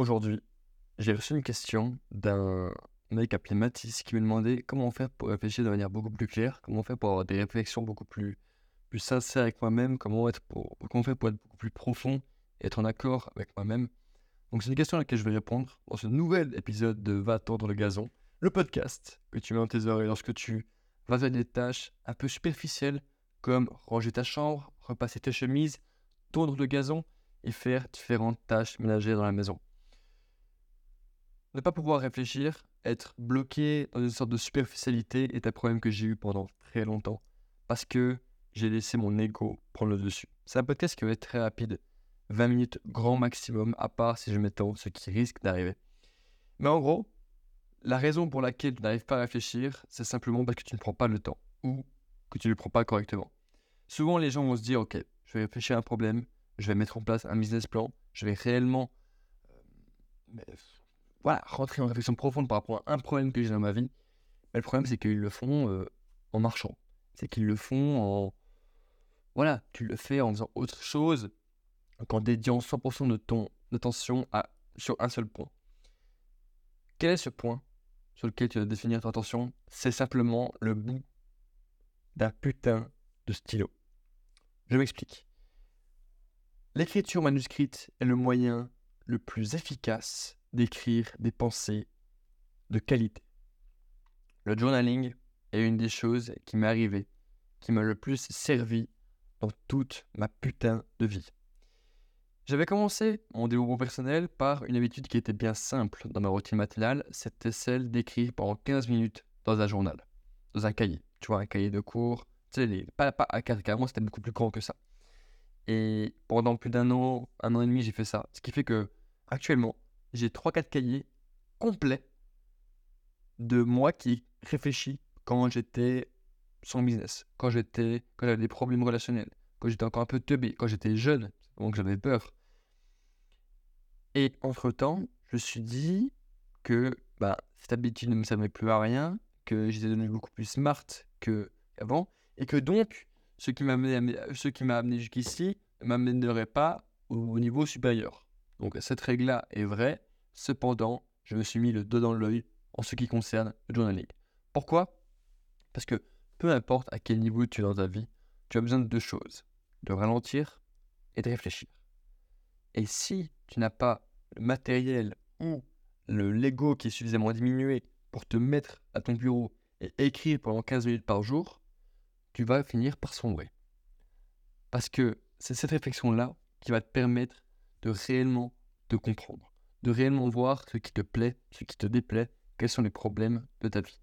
Aujourd'hui, j'ai reçu une question d'un mec appelé Mathis qui me demandait comment faire pour réfléchir de manière beaucoup plus claire, comment faire pour avoir des réflexions beaucoup plus, sincères avec moi-même, comment, être pour, faire pour être beaucoup plus profond et être en accord avec moi-même. Donc c'est une question à laquelle je vais répondre dans ce nouvel épisode de Va tordre le gazon, le podcast que tu mets dans tes oreilles lorsque tu vas faire des tâches un peu superficielles comme ranger ta chambre, repasser tes chemises, tondre le gazon et faire différentes tâches ménagères dans la maison. Ne pas pouvoir réfléchir, être bloqué dans une sorte de superficialité est un problème que j'ai eu pendant très longtemps. Parce que j'ai laissé mon ego prendre le dessus. C'est un podcast qui va être très rapide. 20 minutes grand maximum, à part si je m'étends, ce qui risque d'arriver. Mais en gros, la raison pour laquelle tu n'arrives pas à réfléchir, c'est simplement parce que tu ne prends pas le temps ou que tu ne le prends pas correctement. Souvent, les gens vont se dire, ok, je vais réfléchir à un problème, je vais mettre en place un business plan, je vais réellement euh, voilà, rentrer en réflexion profonde par rapport à un problème que j'ai dans ma vie. Le problème, c'est qu'ils le font euh, en marchant. C'est qu'ils le font en. Voilà, tu le fais en faisant autre chose qu'en dédiant 100% de ton attention à, sur un seul point. Quel est ce point sur lequel tu vas définir ton attention? C'est simplement le bout d'un putain de stylo. Je m'explique. L'écriture manuscrite est le moyen le plus efficace d'écrire des pensées de qualité. Le journaling est une des choses qui m'est arrivée, qui m'a le plus servi dans toute ma putain de vie. J'avais commencé mon développement personnel par une habitude qui était bien simple dans ma routine matinale, c'était celle d'écrire pendant 15 minutes dans un journal, dans un cahier. Tu vois, un cahier de cours, tu sais, les, pas, pas à 4 carrément, c'était beaucoup plus grand que ça. Et pendant plus d'un an, un an et demi, j'ai fait ça. Ce qui fait que, actuellement, j'ai 3-4 cahiers complets de moi qui réfléchis quand j'étais sans business, quand j'étais, quand j'avais des problèmes relationnels, quand j'étais encore un peu teubé, quand j'étais jeune, donc j'avais peur. Et entre-temps, je me suis dit que bah, cette habitude ne me servait plus à rien, que j'étais devenu beaucoup plus smart qu'avant, et que donc, ce qui m'a amené, amené jusqu'ici ne m'amènerait pas au niveau supérieur. Donc cette règle-là est vraie, cependant, je me suis mis le dos dans l'œil en ce qui concerne le journaling. Pourquoi? Parce que peu importe à quel niveau tu es dans ta vie, tu as besoin de deux choses, de ralentir et de réfléchir. Et si tu n'as pas le matériel ou le Lego qui est suffisamment diminué pour te mettre à ton bureau et écrire pendant 15 minutes par jour, tu vas finir par sombrer. Parce que c'est cette réflexion-là qui va te permettre de réellement te comprendre, de réellement voir ce qui te plaît, ce qui te déplaît, quels sont les problèmes de ta vie.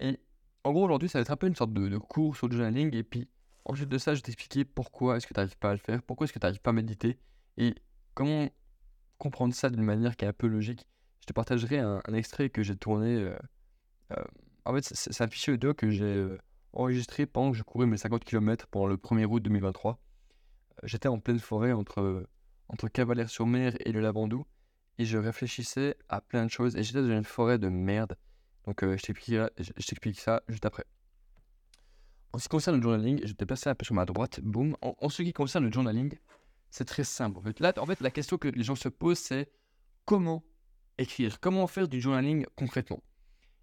Et en gros, aujourd'hui, ça va être un peu une sorte de, cours sur le journaling. Et puis, ensuite de ça, je vais t'expliquer pourquoi est-ce que tu n'arrives pas à le faire, pourquoi est-ce que tu n'arrives pas à méditer, et comment comprendre ça d'une manière qui est un peu logique. Je te partagerai un, extrait que j'ai tourné. Euh, euh, en fait, c'est un fichier audio que j'ai euh, enregistré pendant que je courais mes 50 km pendant le 1er août 2023. J'étais en pleine forêt entre entre Cavalère-sur-Mer et le Lavandou, et je réfléchissais à plein de choses, et j'étais dans une forêt de merde. Donc euh, je t'explique ça juste après. En ce qui concerne le journaling, je vais te un peu sur ma droite, boum. En, ce qui concerne le journaling, c'est très simple. En fait. Là, en fait, la question que les gens se posent, c'est comment écrire? Comment faire du journaling concrètement?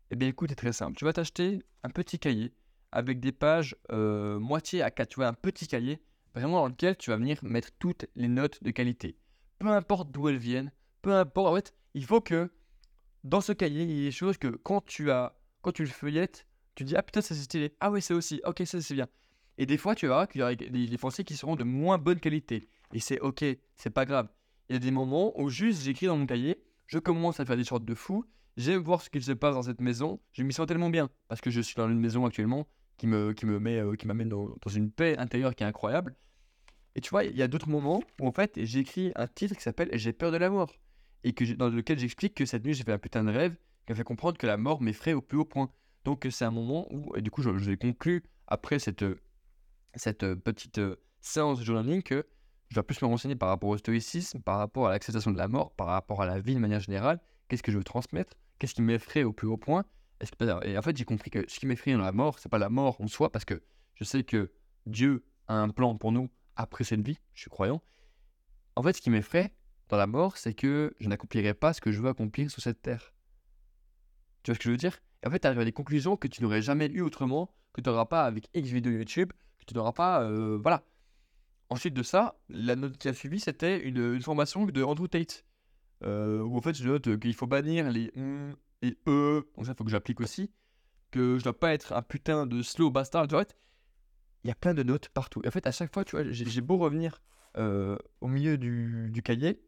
Eh bien, écoute, c'est très simple. Tu vas t'acheter un petit cahier avec des pages euh, moitié à 4. Tu vois, un petit cahier vraiment dans lequel tu vas venir mettre toutes les notes de qualité. Peu importe d'où elles viennent, peu importe, en fait, il faut que dans ce cahier, il y ait des choses que quand tu as, quand tu le feuillettes, tu dis ah putain ça c'est stylé, ah ouais c'est aussi, ok ça c'est bien. Et des fois tu verras qu'il y aura des, français qui seront de moins bonne qualité. Et c'est ok, c'est pas grave. Il y a des moments où juste j'écris dans mon cahier, je commence à faire des sortes de fou, j'aime voir ce qu'il se passe dans cette maison, je m'y sens tellement bien parce que je suis dans une maison actuellement qui me, qui me euh, m'amène dans, une paix intérieure qui est incroyable. Et tu vois, il y a d'autres moments où en fait j'ai écrit un titre qui s'appelle J'ai peur de la mort et que dans lequel j'explique que cette nuit j'ai fait un putain de rêve qui m'a fait comprendre que la mort m'effraie au plus haut point. Donc c'est un moment où, et du coup je conclu après cette, cette petite euh, séance de journaling que je vais plus me renseigner par rapport au stoïcisme, par rapport à l'acceptation de la mort, par rapport à la vie de manière générale, qu'est-ce que je veux transmettre, qu'est-ce qui m'effraie au plus haut point, et en fait, j'ai compris que ce qui m'effraie dans la mort, c'est pas la mort en soi, parce que je sais que Dieu a un plan pour nous après cette vie, je suis croyant. En fait, ce qui m'effraie, dans la mort, c'est que je n'accomplirai pas ce que je veux accomplir sur cette terre. Tu vois ce que je veux dire? En fait, tu arrives à des conclusions que tu n'aurais jamais eues autrement, que tu n'auras pas avec X vidéos YouTube, que tu n'auras pas. euh, voilà. Ensuite de ça, la note qui a suivi, c'était une, formation de Andrew Tate. euh, où en fait, je note qu'il faut bannir les hum et e, donc ça, il faut que j'applique aussi. Que je dois pas être un putain de slow bastard. Tu vois, il y a plein de notes partout. Et en fait, à chaque fois, tu vois, j'ai beau revenir euh, au milieu du, cahier,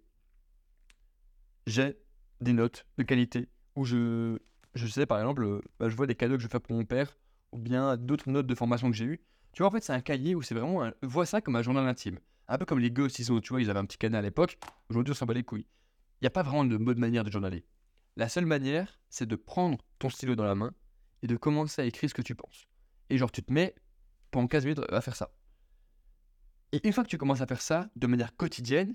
j'ai des notes de qualité où je, je sais, par exemple, euh, bah, je vois des cadeaux que je fais pour mon père ou bien d'autres notes de formation que j'ai eues. Tu vois, en fait, c'est un cahier où c'est vraiment. Un... Vois ça comme un journal intime. Un peu comme les gosses, ils ont, tu vois, ils avaient un petit canet à l'époque. Aujourd'hui, on s'en bat les couilles. Il n'y a pas vraiment de mode manière de journaler. La seule manière, c'est de prendre ton stylo dans la main et de commencer à écrire ce que tu penses. Et genre, tu te mets pendant 15 minutes à faire ça. Et une fois que tu commences à faire ça de manière quotidienne,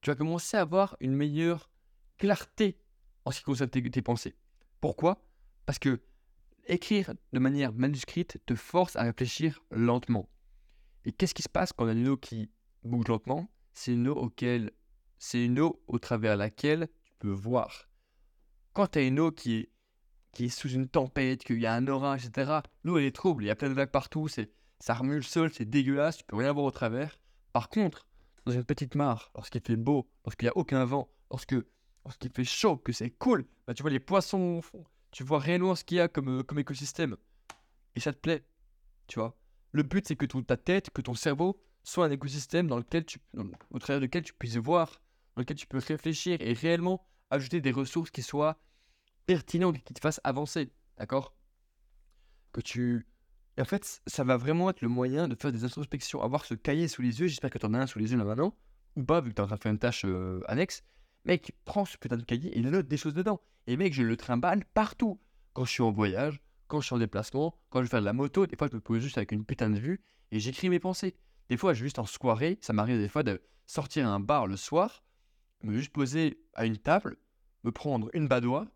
tu vas commencer à avoir une meilleure clarté en ce qui concerne tes, pensées. Pourquoi? Parce que écrire de manière manuscrite te force à réfléchir lentement. Et qu'est-ce qui se passe quand on a une eau qui bouge lentement? C'est une eau auquel, c'est une eau au travers laquelle tu peux voir. Quand tu as une eau qui est, qui est sous une tempête, qu'il y a un orage, etc., l'eau elle est trouble, il y a plein de vagues partout, c'est, ça remue le sol, c'est dégueulasse, tu peux rien voir au travers. Par contre, dans une petite mare, lorsqu'il fait beau, lorsqu'il n'y a aucun vent, lorsqu'il fait chaud, que c'est cool, bah, tu vois les poissons au fond, tu vois réellement ce qu'il y a comme, euh, comme écosystème. Et ça te plaît, tu vois. Le but, c'est que ton, ta tête, que ton cerveau soit un écosystème dans lequel tu, au travers duquel tu puisses voir, dans lequel tu peux réfléchir et réellement ajouter des ressources qui soient pertinentes qui te fassent avancer, d'accord? Que tu... Et en fait, ça va vraiment être le moyen de faire des introspections, avoir ce cahier sous les yeux, j'espère que tu en as un sous les yeux là maintenant, ou pas, vu que tu en train de faire une tâche euh, annexe. Mec, prends ce putain de cahier et note des choses dedans. Et mec, je le trimballe partout. Quand je suis en voyage, quand je suis en déplacement, quand je vais faire de la moto, des fois je me pose juste avec une putain de vue et j'écris mes pensées. Des fois, juste en soirée, ça m'arrive des fois de sortir à un bar le soir, me juste poser à une table, me prendre une badoie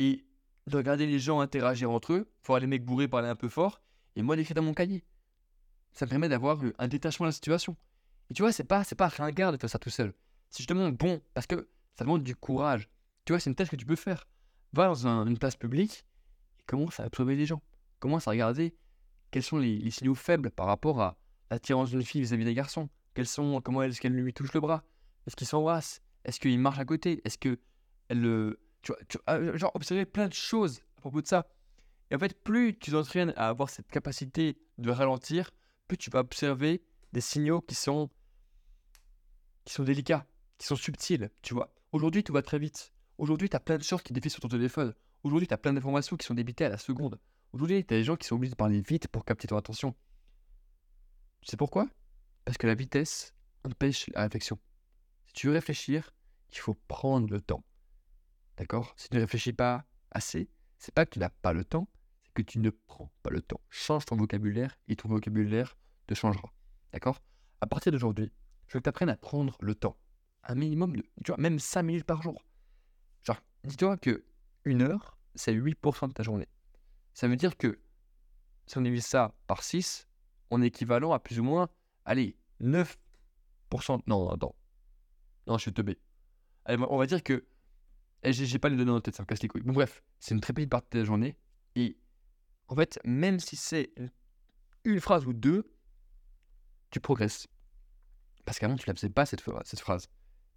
et de regarder les gens interagir entre eux, voir les mecs bourrés parler un peu fort, et moi d'écrire dans mon cahier. Ça me permet d'avoir euh, un détachement de la situation. Et tu vois, c'est pas, c'est pas ringard de faire ça tout seul. C'est justement bon, parce que ça demande du courage. Tu vois, c'est une tâche que tu peux faire. Va dans un- une place publique et commence à observer les gens. Commence à regarder quels sont les, signaux faibles par rapport à l'attirance d'une fille vis-à-vis des garçons. Quels sont, comment est-ce qu'elle lui touche le bras? Est-ce qu'ils s'embrassent Est-ce qu'il marche à côté? Est-ce que elle le. Tu vois, ah, genre, observer plein de choses à propos de ça. Et en fait, plus tu t'entraînes à avoir cette capacité de ralentir, plus tu vas observer des signaux qui sont, qui sont délicats, qui sont subtils, tu vois. Aujourd'hui, tout va très vite. Aujourd'hui, tu as plein de choses qui défilent sur ton téléphone. Aujourd'hui, tu as plein d'informations qui sont débitées à la seconde. Aujourd'hui, tu as des gens qui sont obligés de parler vite pour capter ton attention. Tu sais pourquoi? Parce que la vitesse empêche la réflexion. Si tu veux réfléchir, il faut prendre le temps. D'accord? Si tu ne réfléchis pas assez, c'est pas que tu n'as pas le temps, que tu ne prends pas le temps. Change ton vocabulaire et ton vocabulaire te changera. D'accord? À partir d'aujourd'hui, je veux que tu apprennes à prendre le temps. Un minimum de, tu vois, même 5 minutes par jour. Genre, dis-toi que une heure, c'est 8% de ta journée. Ça veut dire que si on divise ça par 6, on est équivalent à plus ou moins, allez, 9%. Non, attends. Non, je suis teubé. Allez, on va dire que. eh, J'ai pas les données en tête, ça me casse les couilles. Bon, bref, c'est une très petite partie de la journée. Et en fait, même si c'est une- phrase ou deux, tu progresses. Parce qu'avant, tu ne la faisais pas cette, phra- cette phrase.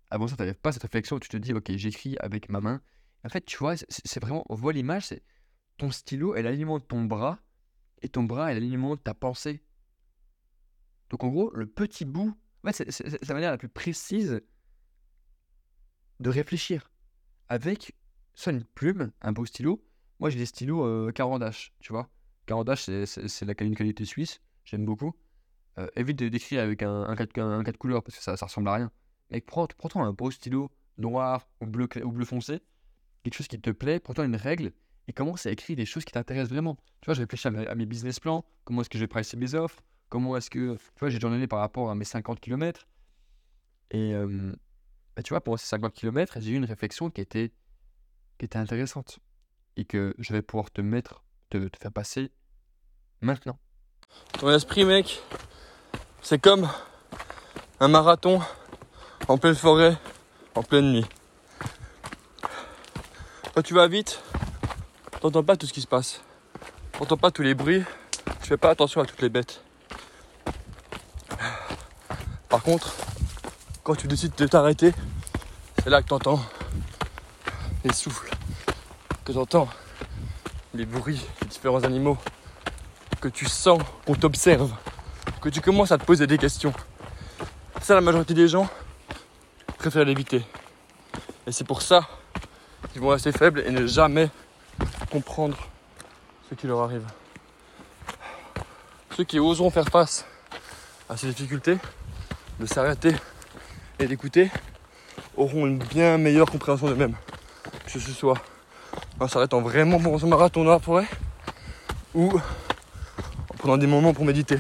Avant ça, tu n'avais pas cette réflexion où tu te dis, ok, j'écris avec ma main. En fait, tu vois, c'est vraiment, on voit l'image, c'est ton stylo, elle alimente ton bras, et ton bras, elle alimente ta pensée. Donc en gros, le petit bout, en fait, c'est la manière la plus précise de réfléchir. Avec soit une plume, un beau stylo. Moi, j'ai des stylos euh, Carandache, tu vois. Carandache, c'est- c'est c'est la une qualité suisse, j'aime beaucoup. Euh, évite d'écrire avec un, un, 4, un 4 couleurs parce que ça, ça ressemble à rien. Mais prends, prends-toi un beau stylo noir ou bleu, ou bleu foncé, quelque chose qui te plaît, prends-toi une règle et commence à écrire des choses qui t'intéressent vraiment. Tu vois, je réfléchis à, mes- business plans, comment est-ce que je vais pricer mes offres, comment est-ce que. Tu vois, j'ai journalé par rapport à mes 50 km. Et euh, bah, tu vois, pendant ces 50 km, j'ai eu une réflexion qui était, qui était intéressante et que je vais pouvoir te mettre, te, faire passer maintenant. Ton esprit, mec, c'est comme un marathon en pleine forêt en pleine nuit. Quand tu vas vite, t'entends pas tout ce qui se passe. T'entends pas tous les bruits, tu fais pas attention à toutes les bêtes. Par contre, quand tu décides de t'arrêter, c'est là que t'entends les souffles, que t'entends les bruits des différents animaux, que tu sens qu'on t'observe, que tu commences à te poser des questions. Ça, la majorité des gens préfèrent l'éviter. Et c'est pour ça qu'ils vont rester faibles et ne jamais comprendre ce qui leur arrive. Ceux qui oseront faire face à ces difficultés, de s'arrêter et d'écouter, auront une bien meilleure compréhension d'eux-mêmes. Que ce soit en s'arrêtant vraiment pour son marathon dans la forêt ou en prenant des moments pour méditer.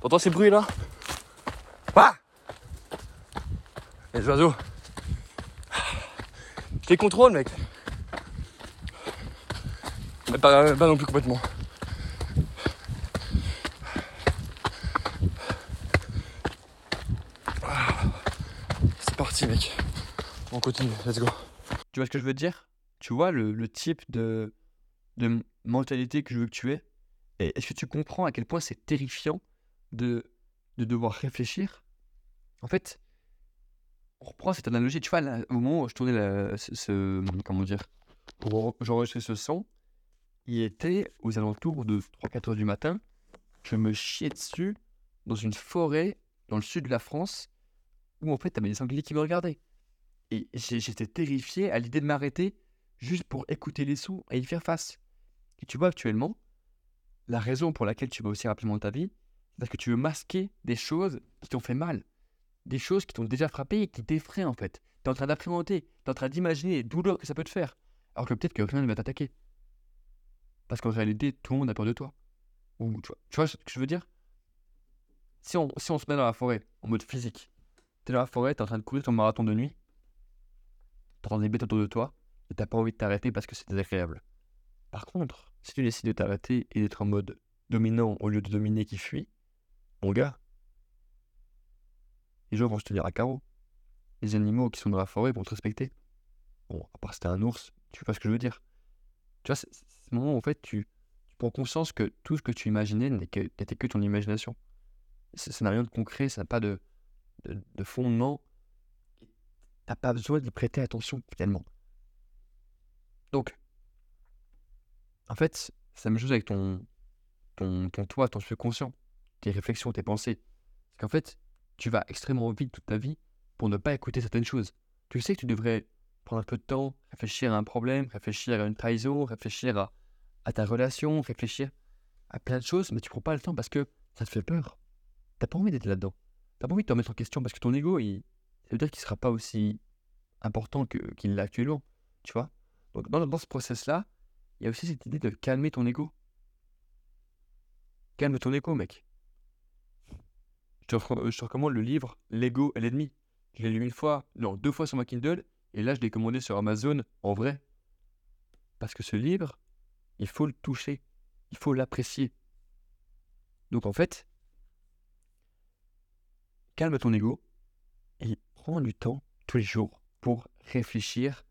T'entends ces bruits là Ah Les oiseaux. Je les contrôle mec. Mais pas, pas non plus complètement. C'est parti mec. On continue, let's go. Tu vois ce que je veux dire? Tu vois le, le type de, de mentalité que je veux que tu aies est-ce que tu comprends à quel point c'est terrifiant de, de devoir réfléchir? En fait, on reprend cette analogie. Tu vois, au moment où je tournais ce, ce- Comment dire j'enregistrais ce son, il était aux alentours de 3-4 heures du matin. Je me chiais dessus dans une forêt dans le sud de la France où en fait, t'avais des sangliers qui me regardaient. Et j'étais terrifié à l'idée de m'arrêter juste pour écouter les sons et y faire face. Et tu vois, actuellement, la raison pour laquelle tu vas aussi rapidement ta vie, c'est parce que tu veux masquer des choses qui t'ont fait mal. Des choses qui t'ont déjà frappé et qui t'effraient en fait. Tu es en train d'appréhender, tu es en train d'imaginer les douleurs que ça peut te faire. Alors que peut-être que rien ne va t'attaquer. Parce qu'en réalité, tout le monde a peur de toi. Tu, vois, tu ce que je veux dire? Si on, si on se met dans la forêt, en mode physique, tu es dans la forêt, tu es en train de courir ton marathon de nuit, t'entends des bêtes autour de toi et t'as pas envie de t'arrêter parce que c'est désagréable. Par contre, si tu décides de t'arrêter et d'être en mode dominant au lieu de dominer qui fuit, mon gars, les gens vont se tenir à carreau. Les animaux qui sont dans la forêt vont te respecter. Bon, à part si t'es un ours, tu vois ce que je veux dire. Tu vois, c'est ce moment où en fait tu, prends conscience que tout ce que tu imaginais n'était que ton imagination. Ça ça n'a rien de concret, ça n'a pas de, de, de fondement. T'as pas besoin d'y prêter attention finalement. Donc, en fait, c'est la même chose avec ton, ton, toi, ton subconscient, tes réflexions, tes pensées. Parce qu'en fait, tu vas extrêmement vite toute ta vie pour ne pas écouter certaines choses. Tu sais que tu devrais prendre un peu de temps, réfléchir à un problème, réfléchir à une trahison, réfléchir à, ta relation, réfléchir à plein de choses, mais tu prends pas le temps parce que ça te fait peur. T'as pas envie d'être là-dedans. T'as pas envie de te remettre en question parce que ton ego, ça veut dire qu'il sera pas aussi important que, qu'il l'est actuellement. Tu vois Donc, dans, dans ce process-là, il y a aussi cette idée de calmer ton ego. Calme ton ego, mec. Je te, re- je te recommande le livre L'ego est l'ennemi. Je l'ai lu une fois, non, deux fois sur ma Kindle, et là je l'ai commandé sur Amazon en vrai. Parce que ce livre, il faut le toucher, il faut l'apprécier. Donc en fait, calme ton ego et prends du temps tous les jours pour réfléchir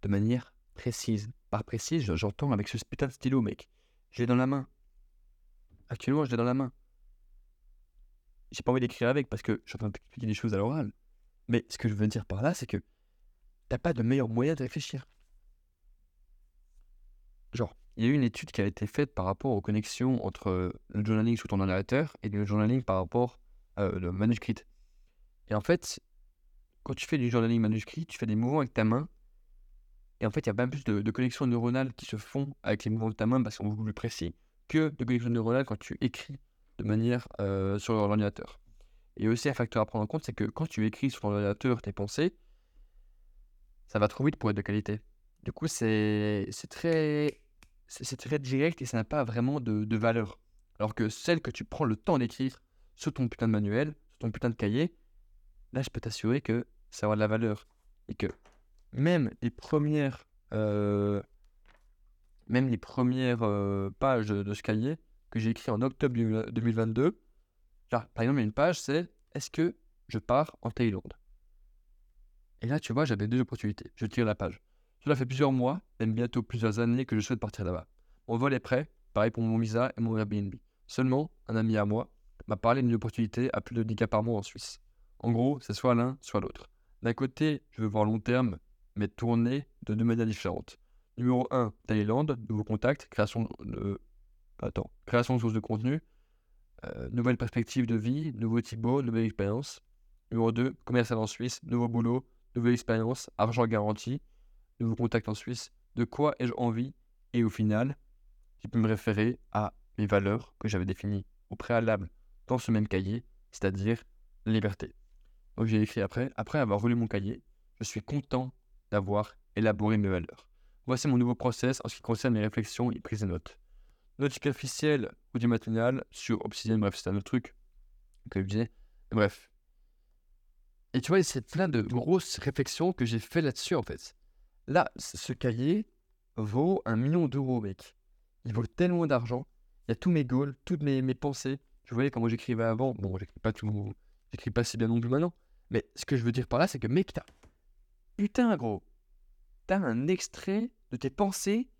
de manière précise. Par précise, je- j'entends avec ce putain de stylo, mec. Je l'ai dans la main. Actuellement, je l'ai dans la main. J'ai pas envie d'écrire avec parce que je suis en train de t'expliquer des choses à l'oral. Mais ce que je veux dire par là, c'est que t'as pas de meilleur moyen de réfléchir. Genre, il y a eu une étude qui a été faite par rapport aux connexions entre le journaling sous ton ordinateur et le journaling par rapport euh, le manuscrit. Et en fait, quand tu fais du journaling manuscrit, tu fais des mouvements avec ta main. Et en fait, il y a bien plus de, connexions neuronales qui se font avec les mouvements de ta main parce qu'on plus précis que de connexions neuronales quand tu écris de manière euh, sur l'ordinateur. Et aussi, un facteur à prendre en compte, c'est que quand tu écris sur ton ordinateur tes pensées, ça va trop vite pour être de qualité. Du coup, c'est très, très direct et ça n'a pas vraiment de, de valeur. Alors que celle que tu prends le temps d'écrire sur ton putain de manuel, sur ton putain de cahier, là, je peux t'assurer que ça aura de la valeur. Et que même les premières, euh, même les premières euh, pages de, ce cahier que j'ai écrit en octobre 2022, Genre, par exemple, il y a une page, c'est Est-ce que je pars en Thaïlande? Et là, tu vois, j'avais deux opportunités. Je tire la page. Cela fait plusieurs mois, même bientôt plusieurs années que je souhaite partir là-bas. Mon vol est prêt, pareil pour mon visa et mon Airbnb. Seulement, un ami à moi m'a parlé d'une opportunité à plus de 10 cas par mois en Suisse. En gros, c'est soit l'un, soit l'autre. D'un côté, je veux voir long terme, mais tourner de deux manières différentes. Numéro 1, Thaïlande, nouveaux contacts, création de... Attends, création de sources de contenu, euh, nouvelle perspective de vie, nouveau Thibaut, nouvelle expérience. Numéro 2, commercial en Suisse, nouveau boulot, nouvelle expérience, argent garanti, nouveau contact en Suisse. De quoi ai-je envie? Et au final, je peux me référer à les valeurs que j'avais définies au préalable dans ce même cahier, c'est-à-dire liberté. Donc j'ai écrit après, après avoir relu mon cahier, je suis content d'avoir élaboré mes valeurs. Voici mon nouveau process en ce qui concerne mes réflexions et prises de notes. Note superficielle ou du matinal sur Obsidian, bref, c'est un autre truc que je disais. Bref. Et tu vois, c'est plein de grosses réflexions que j'ai fait là-dessus en fait. Là, ce cahier vaut un million d'euros, mec. Il vaut tellement d'argent. Il y a tous mes goals, toutes mes, mes pensées. Je voyais comment j'écrivais avant. Bon, j'écris pas tout, j'écris pas si bien non plus maintenant. Mais ce que je veux dire par là, c'est que mec, t'as. Putain, gros. T'as un extrait de tes pensées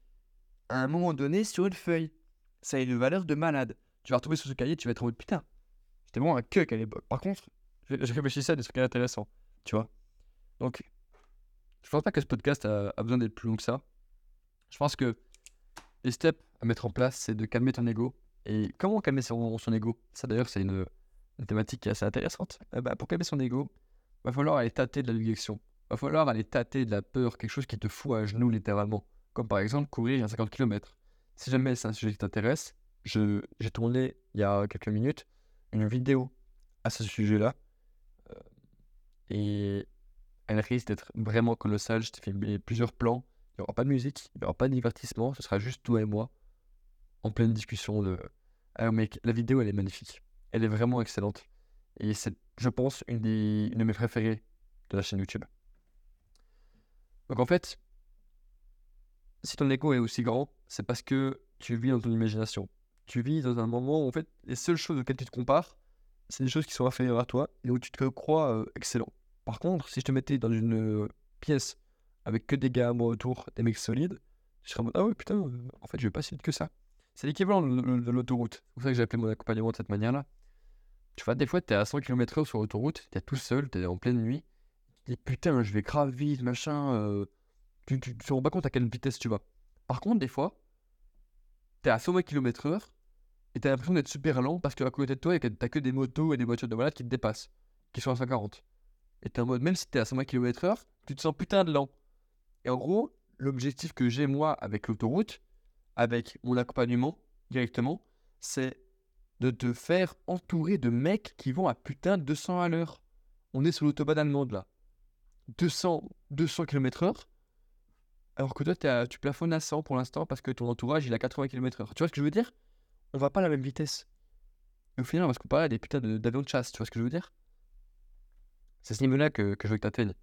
à un moment donné sur une feuille. Ça a une valeur de malade. Tu vas retrouver sur ce cahier, tu vas être en mode putain. J'étais vraiment un cuck à l'époque. Par contre, je, je réfléchissais à des trucs intéressants. Tu vois. Donc, je pense pas que ce podcast a, besoin d'être plus long que ça. Je pense que les steps à mettre en place, c'est de calmer ton ego. Et comment calmer son, ego? Ça d'ailleurs, c'est une, thématique qui est assez intéressante. Eh ben, pour calmer son ego, va falloir aller tâter de la direction. Va falloir aller tâter de la peur, quelque chose qui te fout à genoux littéralement. Comme par exemple courir à 50 km. Si jamais c'est un sujet qui t'intéresse, j'ai tourné il y a quelques minutes une vidéo à ce sujet-là. Euh, et elle risque d'être vraiment colossale. Je t'ai filmé plusieurs plans. Il n'y aura pas de musique, il n'y aura pas de divertissement. Ce sera juste toi et moi en pleine discussion de. Ah, mec, la vidéo, elle est magnifique. Elle est vraiment excellente. Et c'est, je pense, une, des, une de mes préférées de la chaîne YouTube. Donc en fait, si ton ego est aussi grand, c'est parce que tu vis dans ton imagination. Tu vis dans un moment où en fait, les seules choses auxquelles tu te compares, c'est des choses qui sont inférieures à toi et où tu te crois euh, excellent. Par contre, si je te mettais dans une euh, pièce avec que des gars à moi autour, des mecs solides, je serais en mode Ah ouais, putain, euh, en fait, je vais pas si vite que ça. C'est l'équivalent de l'autoroute. C'est pour ça que j'ai appelé mon accompagnement de cette manière-là. Tu vois, des fois, tu es à 100 km/h sur l'autoroute, tu es tout seul, tu es en pleine nuit. Tu Putain, je vais grave vite, machin. euh, tu, tu, tu te rends pas compte à quelle vitesse tu vas. Par contre, des fois, tu es à 120 km/h et tu as l'impression d'être super lent parce qu'à côté de toi, tu as que des motos et des voitures de malade qui te dépassent, qui sont à 140. Et tu es en mode, même si tu es à 120 km/h, tu te sens putain de lent. Et en gros, l'objectif que j'ai moi avec l'autoroute, avec mon accompagnement directement, c'est de te faire entourer de mecs qui vont à putain de 200 à l'heure. On est sur l'autobahn allemande là. 200, 200 km/h. Alors que toi, tu plafonnes à 100 pour l'instant parce que ton entourage il à 80 km/h. Tu vois ce que je veux dire? On va pas à la même vitesse. Et au final, on va se comparer à des putains d'avions de, chasse. Tu vois ce que je veux dire? C'est ce niveau-là que, que je veux que tu atteignes.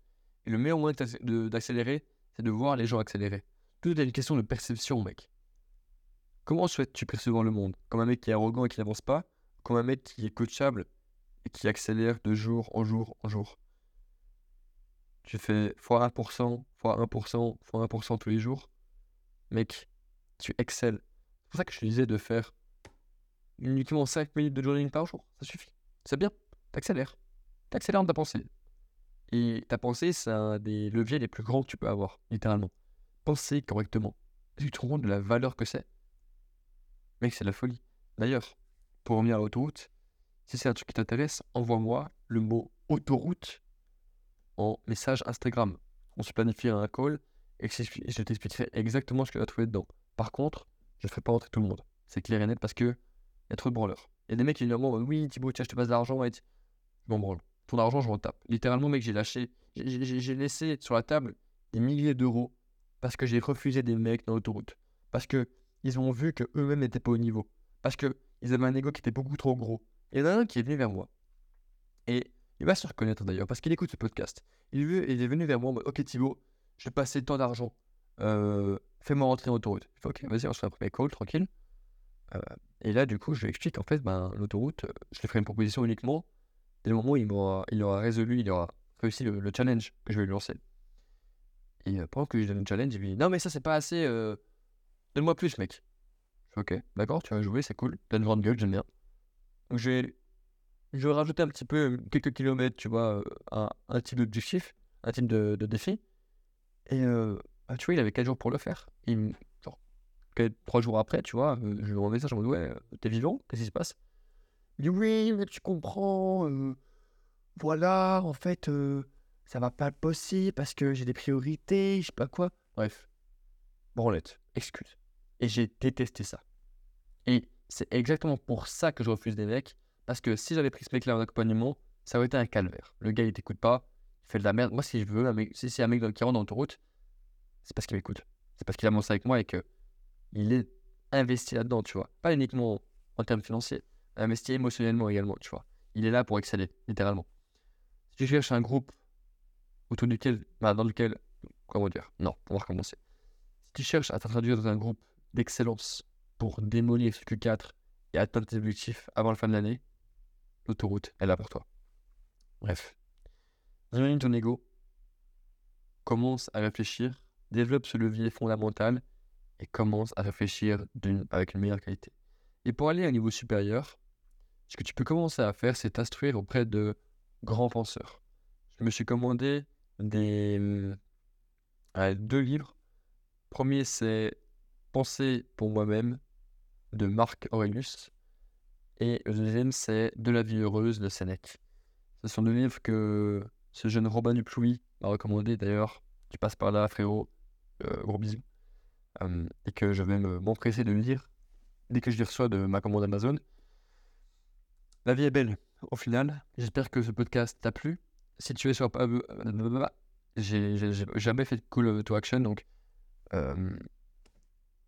Et le meilleur moyen d'accélérer, c'est de voir les gens accélérer. Tout est une question de perception, mec. Comment souhaites-tu percevoir le monde? Comme un mec qui est arrogant et qui n'avance pas? Comme un mec qui est coachable et qui accélère de jour en jour en jour? Tu fais x1%, x1%, x1% tous les jours. Mec, tu excelles. C'est pour ça que je te disais de faire uniquement 5 minutes de journaling par jour. Ça suffit. C'est bien. T'accélères. T'accélères dans ta pensée. Et ta pensée, c'est un des leviers les plus grands que tu peux avoir, littéralement. Penser correctement. Tu te rends compte de la valeur que c'est Mec, c'est la folie. D'ailleurs, pour revenir à l'autoroute, si c'est un truc qui t'intéresse, envoie-moi le mot autoroute en message Instagram. On se planifiera un call et je t'expli- je t'expliquerai exactement ce que tu vas trouver dedans. Par contre, je ne ferai pas rentrer tout le monde. C'est clair et net parce que y a trop de branleurs. Il y a des mecs qui disent Oui, Thibaut, tiens, je te passe de l'argent. Je m'en branle. Ton argent, je m'en tape. Littéralement, mec, j'ai lâché. j'ai laissé sur la table des milliers d'euros parce que j'ai refusé des mecs dans l'autoroute. Parce que ils ont vu que eux-mêmes n'étaient pas au niveau. Parce que ils avaient un ego qui était beaucoup trop gros. Et il y en a un qui est venu vers moi. Et il va se reconnaître d'ailleurs, parce qu'il écoute ce podcast. Il venu- il est venu vers moi en mode Ok Thibaut, je vais passer tant d'argent. Euh, Fais-moi rentrer en autoroute. Je fais Ok, vas-y, on se fait un premier call, tranquille. Euh, et là, du coup, je lui explique en fait, ben, l'autoroute, euh, je lui ferai une proposition uniquement dès le moment où il, m'aura- il aura résolu, il aura réussi le, le challenge que je vais lui lancer. Et euh, pendant que je lui donne le challenge, il me dit Non, mais ça, c'est pas assez. Donne-moi plus, mec. Je fais Ok, d'accord, tu vas jouer, c'est cool. T'as une grande gueule, j'aime bien. Donc, je vais, je rajouter un petit peu, euh, quelques kilomètres, tu vois, euh, un, type d'objectif, un type de, défi. Et euh, bah, tu vois, il avait 4 jours pour le faire. Me- genre, 3 jours après, tu vois, je lui envoie un message en mode Ouais, t'es vivant Qu'est-ce qui se passe? Il dit Oui, mais tu comprends. voilà, en fait, euh, ça va pas être possible parce que j'ai des priorités, je sais pas quoi. Bref, branlette, excuse. Et j'ai détesté ça. Et c'est exactement pour ça que je refuse des mecs, parce que si j'avais pris ce mec-là en accompagnement, ça aurait été un calvaire. Le gars, il t'écoute pas, il fait de la merde. Moi, si je veux, si c'est un mec qui rentre dans l'autoroute, c'est parce qu'il m'écoute. C'est parce qu'il a avancé avec moi et que il est investi là-dedans, tu vois. Pas uniquement en termes financiers, investi émotionnellement également, tu vois. Il est là pour exceller, littéralement. Si tu cherches un groupe autour duquel, bah, dans lequel, comment dire, non, on va recommencer. Si tu cherches à t'introduire dans un groupe d'excellence pour démolir ce Q4 et atteindre tes objectifs avant la fin de l'année, l'autoroute est là pour toi. Bref, diminue ton ego, commence à réfléchir, développe ce levier fondamental et commence à réfléchir avec une meilleure qualité. Et pour aller à un niveau supérieur, ce que tu peux commencer à faire, c'est t'instruire auprès de grands penseurs. Je me suis commandé euh, deux livres. Premier, c'est Penser pour moi-même de Marc Aurelius. Et le deuxième, c'est De la vie heureuse de Sénèque. Ce sont deux livres que ce jeune Robin Duplouy m'a recommandé. D'ailleurs, tu passes par là, frérot. Euh, gros bisous. Hum, et que je vais me- m'empresser de lire dès que je les reçois de ma commande Amazon. La vie est belle, au final. J'espère que ce podcast t'a plu. Si tu es sur... J'ai jamais fait de call to action, donc... euh,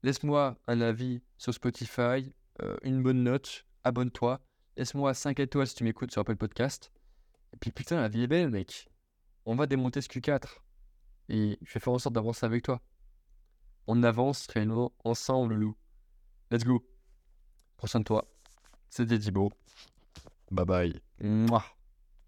Laisse-moi un avis sur Spotify, euh, une bonne note, abonne-toi. Laisse-moi 5 étoiles si tu m'écoutes sur Apple Podcast. Et puis putain, la vie est belle, mec. On va démonter ce Q4. Et je vais faire en sorte d'avancer avec toi. On avance réellement ensemble, loup. Let's go. Soin de toi. C'était Thibaut. Bye bye. Mouah.